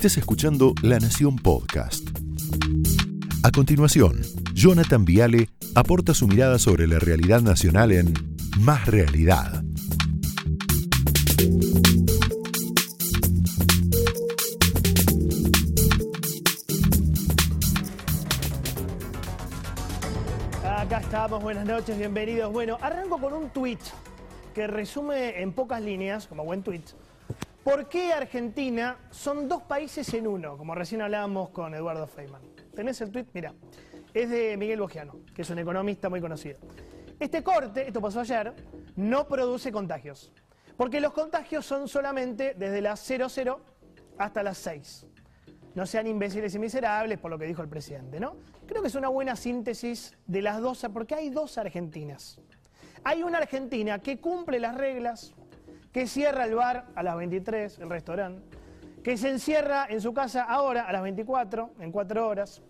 Estés escuchando La Nación Podcast. A continuación, Jonathan Viale aporta su mirada sobre la realidad nacional en Más Realidad. Acá estamos, buenas noches, bienvenidos. Bueno, arranco con un tweet que resume en pocas líneas, como buen tweet, por qué Argentina son dos países en uno, como recién hablábamos con Eduardo Feynman. ¿Tenés el tweet? Mira, es de Miguel Bogiano, que es un economista muy conocido. Este corte, esto pasó ayer, no produce contagios, porque los contagios son solamente desde las 00 hasta las 6. No sean imbéciles y miserables por lo que dijo el presidente, ¿no? Creo que es una buena síntesis de las dos, porque hay dos Argentinas. Hay una Argentina que cumple las reglas, que cierra el bar a las 23, el restaurante, que se encierra en su casa ahora a las 24, en cuatro horas,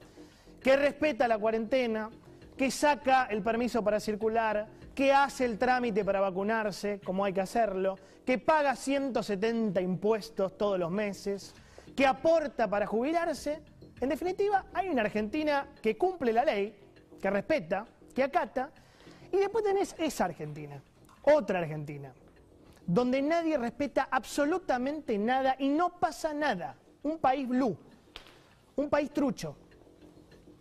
que respeta la cuarentena, que saca el permiso para circular, que hace el trámite para vacunarse, como hay que hacerlo, que paga 170 impuestos todos los meses, que aporta para jubilarse. En definitiva, hay una Argentina que cumple la ley, que respeta, que acata, y después tenés esa Argentina, otra Argentina, donde nadie respeta absolutamente nada y no pasa nada. Un país blue, un país trucho,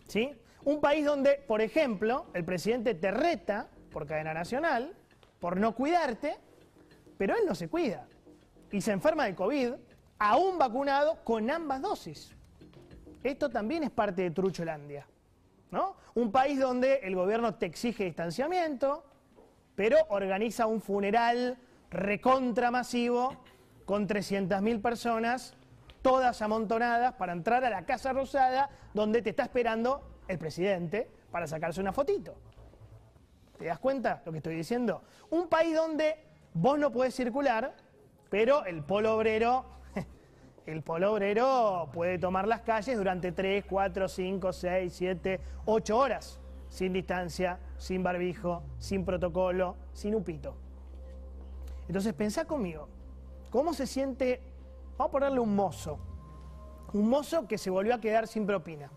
¿sí? Un país donde, por ejemplo, el presidente te reta por cadena nacional, por no cuidarte, pero él no se cuida y se enferma de COVID, aún vacunado con ambas dosis. Esto también es parte de Trucholandia. ¿no? Un país donde el gobierno te exige distanciamiento, pero organiza un funeral recontramasivo con 300.000 personas, todas amontonadas para entrar a la Casa Rosada, donde te está esperando el presidente para sacarse una fotito. ¿Te das cuenta lo que estoy diciendo? Un país donde vos no podés circular, pero el polo obrero, el polo obrero puede tomar las calles durante 3, 4, 5, 6, 7, 8 horas, sin distancia, sin barbijo, sin protocolo, sin upito. Entonces pensá conmigo, ¿cómo se siente, vamos a ponerle un mozo, un mozo que se volvió a quedar sin propina?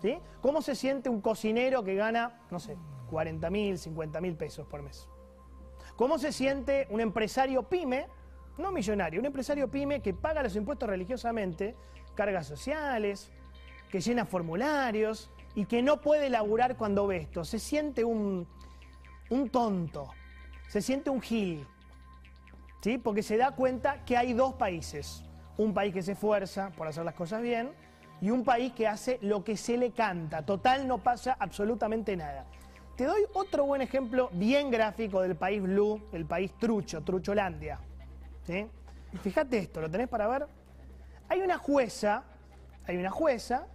¿sí? ¿Cómo se siente un cocinero que gana, no sé, 40 mil, 50 mil pesos por mes? ¿Cómo se siente un empresario pyme, no millonario, un empresario pyme que paga los impuestos religiosamente, cargas sociales, que llena formularios y que no puede laburar cuando ve esto? Se siente un, un tonto, se siente un gil, ¿sí? porque se da cuenta que hay dos países. Un país que se esfuerza por hacer las cosas bien y un país que hace lo que se le canta. Total, no pasa absolutamente nada. Te doy otro buen ejemplo bien gráfico del país blue, el país trucho, Trucholandia. ¿sí? Fíjate esto, ¿lo tenés para ver? Hay una jueza, hay una jueza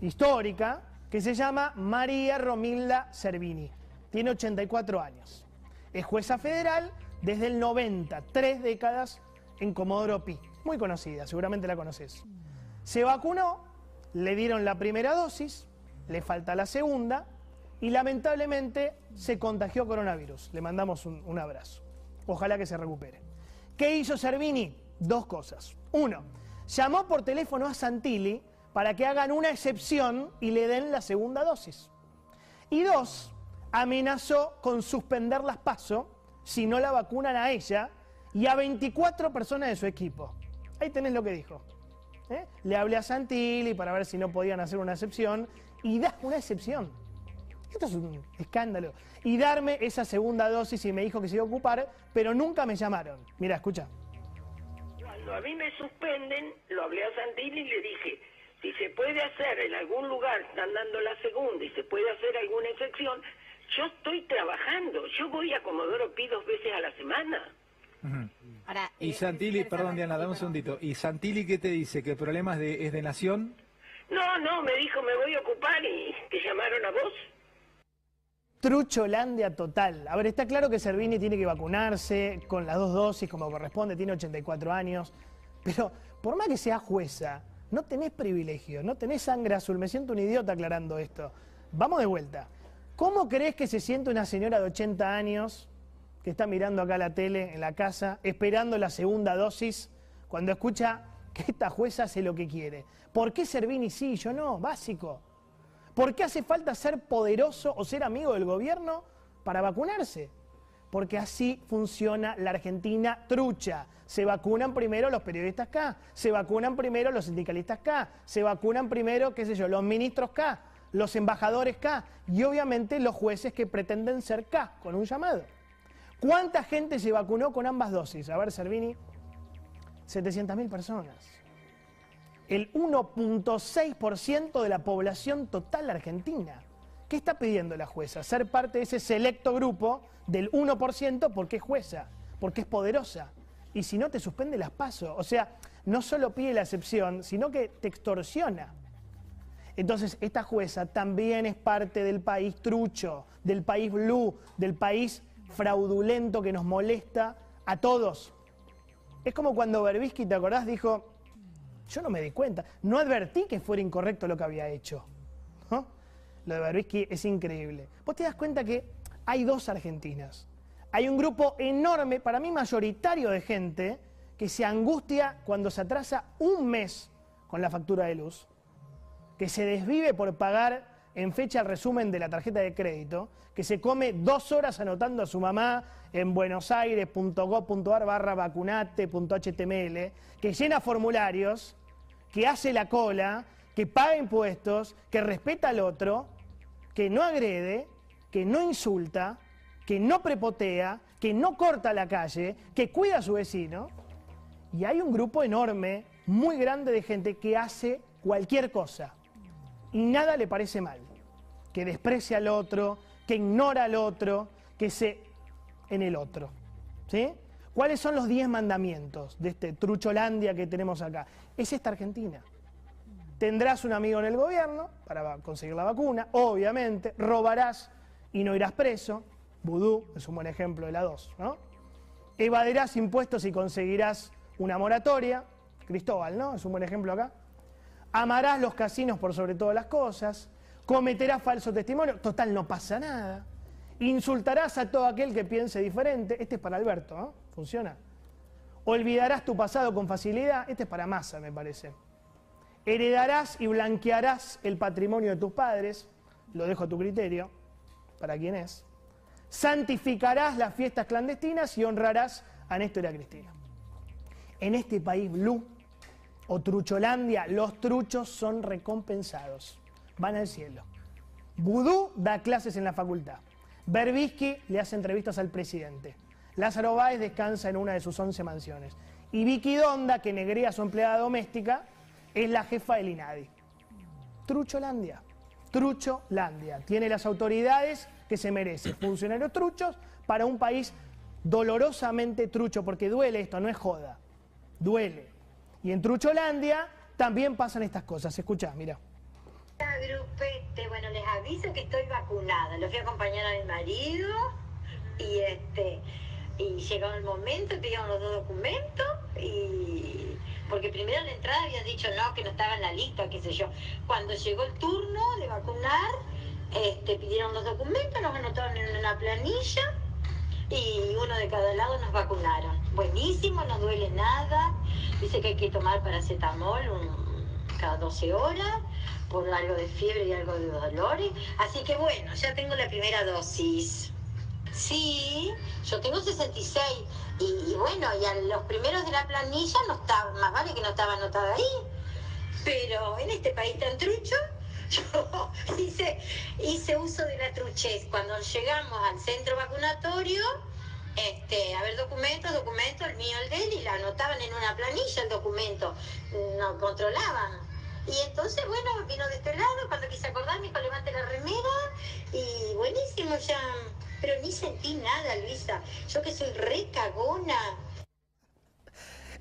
histórica que se llama María Romilda Servini. Tiene 84 años. Es jueza federal desde el 90, tres décadas en Comodoro Pi. Muy conocida, seguramente la conoces. Se vacunó, le dieron la primera dosis, le falta la segunda y lamentablemente se contagió coronavirus. Le mandamos un, un abrazo. Ojalá que se recupere. ¿Qué hizo Servini? Dos cosas. Uno, llamó por teléfono a Santilli para que hagan una excepción y le den la segunda dosis. Y dos, amenazó con suspender las pasos si no la vacunan a ella y a 24 personas de su equipo. Ahí tenés lo que dijo. ¿eh? Le hablé a Santilli para ver si no podían hacer una excepción y da una excepción. Esto es un escándalo. Y darme esa segunda dosis y me dijo que se iba a ocupar, pero nunca me llamaron. Mira, escucha. Cuando a mí me suspenden, lo hablé a Santilli y le dije, si se puede hacer en algún lugar, están dando la segunda y se puede hacer alguna excepción, yo estoy trabajando, yo voy a Comodoro Pi dos veces a la semana. Ahora, Y eh, Santilli, perdón Diana, dame un segundito. ¿Y Santilli qué te dice? ¿Que el problema es de, es de nación? No, no, me dijo, me voy a ocupar y te llamaron a vos. Trucholandia total. A ver, está claro que Servini tiene que vacunarse con las dos dosis como corresponde, tiene 84 años, pero por más que sea jueza, no tenés privilegio, no tenés sangre azul. Me siento un idiota aclarando esto. Vamos de vuelta. ¿Cómo crees que se siente una señora de 80 años que está mirando acá la tele en la casa, esperando la segunda dosis, cuando escucha que esta jueza hace lo que quiere. ¿Por qué Servini sí y yo no? Básico. ¿Por qué hace falta ser poderoso o ser amigo del gobierno para vacunarse? Porque así funciona la Argentina trucha. Se vacunan primero los periodistas K, se vacunan primero los sindicalistas K, se vacunan primero, qué sé yo, los ministros K, los embajadores K y obviamente los jueces que pretenden ser K con un llamado. ¿Cuánta gente se vacunó con ambas dosis? A ver, Servini, 700.000 personas. El 1.6% de la población total argentina. ¿Qué está pidiendo la jueza? Ser parte de ese selecto grupo del 1% porque es jueza, porque es poderosa. Y si no, te suspende las pasos. O sea, no solo pide la excepción, sino que te extorsiona. Entonces, esta jueza también es parte del país trucho, del país blue, del país fraudulento que nos molesta a todos. Es como cuando Berbisky, ¿te acordás? Dijo, yo no me di cuenta, no advertí que fuera incorrecto lo que había hecho. Lo de Berbisky es increíble. Vos te das cuenta que hay dos Argentinas. Hay un grupo enorme, para mí mayoritario de gente, que se angustia cuando se atrasa un mes con la factura de luz, que se desvive por pagar en fecha el resumen de la tarjeta de crédito, que se come dos horas anotando a su mamá en buenosaires.gov.ar barra vacunate.html, que llena formularios, que hace la cola, que paga impuestos, que respeta al otro, que no agrede, que no insulta, que no prepotea, que no corta la calle, que cuida a su vecino. Y hay un grupo enorme, muy grande de gente que hace cualquier cosa nada le parece mal. Que desprecia al otro, que ignora al otro, que se en el otro. ¿Sí? ¿Cuáles son los 10 mandamientos de este trucholandia que tenemos acá? Es esta Argentina. Tendrás un amigo en el gobierno para conseguir la vacuna, obviamente, robarás y no irás preso, vudú es un buen ejemplo de la 2, ¿no? Evadirás impuestos y conseguirás una moratoria, Cristóbal, ¿no? Es un buen ejemplo acá. Amarás los casinos por sobre todas las cosas, cometerás falso testimonio, total no pasa nada. Insultarás a todo aquel que piense diferente, este es para Alberto, ¿no? Funciona. Olvidarás tu pasado con facilidad, este es para Massa, me parece. Heredarás y blanquearás el patrimonio de tus padres, lo dejo a tu criterio, para quién es. Santificarás las fiestas clandestinas y honrarás a Néstor y a Cristina. En este país blue o Trucholandia, los truchos son recompensados, van al cielo. Vudú da clases en la facultad. Berbisky le hace entrevistas al presidente. Lázaro Báez descansa en una de sus once mansiones. Y Vicky Donda, que negrea a su empleada doméstica, es la jefa del INADI. Trucholandia. Trucholandia. Tiene las autoridades que se merece. Funcionarios truchos para un país dolorosamente trucho, porque duele esto, no es joda. Duele. En Trucholandia también pasan estas cosas. Escucha, mira. Grupete, bueno, les aviso que estoy vacunada. Lo fui a acompañar a mi marido y este y llegó el momento, pidieron los dos documentos y porque primero en la entrada habían dicho no, que no estaba en la lista, qué sé yo. Cuando llegó el turno de vacunar, este, pidieron los documentos, nos anotaron en una planilla y uno de cada lado nos vacunaron. Buenísimo, no duele nada. Dice que hay que tomar paracetamol cada 12 horas por algo de fiebre y algo de dolores. Así que bueno, ya tengo la primera dosis. Sí, yo tengo 66 y, bueno, y a los primeros de la planilla no estaba, más vale que no estaba anotada ahí. Pero en este país tan trucho, yo hice, hice uso de la truchez. Cuando llegamos al centro vacunatorio, este, a ver documentos, documentos, el mío, el de él, y la anotaban en una planilla el documento, no controlaban. Y entonces, bueno, vino de este lado, cuando quise acordar, me dijo, levante la remera, y buenísimo ya, pero ni sentí nada, Luisa, yo que soy re cagona.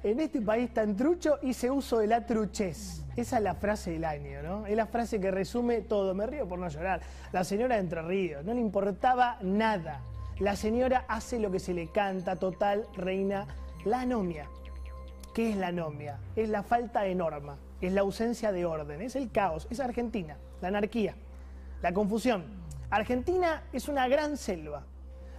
En este país tan trucho hice uso de la truchez. Esa es la frase del año, ¿no? Es la frase que resume todo. Me río por no llorar. La señora de Entre Ríos, no le importaba nada. La señora hace lo que se le canta, total, reina, la anomia. ¿Qué es la anomia? Es la falta de norma, es la ausencia de orden, es el caos, es Argentina, la anarquía, la confusión. Argentina es una gran selva.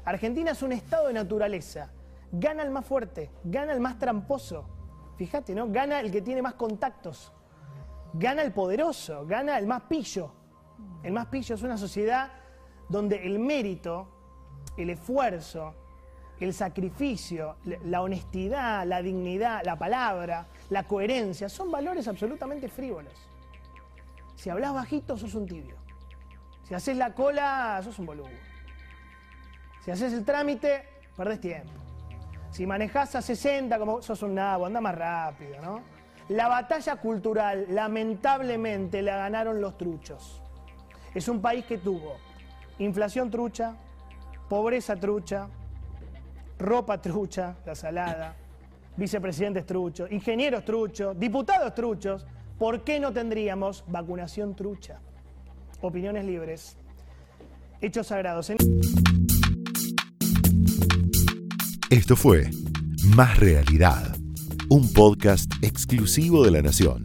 Argentina es un estado de naturaleza. Gana el más fuerte, gana el más tramposo. Fíjate, ¿no? Gana el que tiene más contactos. Gana el poderoso, gana el más pillo. El más pillo es una sociedad donde el mérito, el esfuerzo, el sacrificio, la honestidad, la dignidad, la palabra, la coherencia, son valores absolutamente frívolos. Si hablas bajito, sos un tibio. Si haces la cola, sos un boludo. Si haces el trámite, perdés tiempo. Si manejás a 60, como sos un nabo, anda más rápido, ¿no? La batalla cultural, lamentablemente, la ganaron los truchos. Es un país que tuvo inflación trucha, pobreza trucha, ropa trucha, la salada, vicepresidentes truchos, ingenieros truchos, diputados truchos. ¿Por qué no tendríamos vacunación trucha? Opiniones libres, hechos sagrados. Esto fue Más Realidad, un podcast exclusivo de La Nación.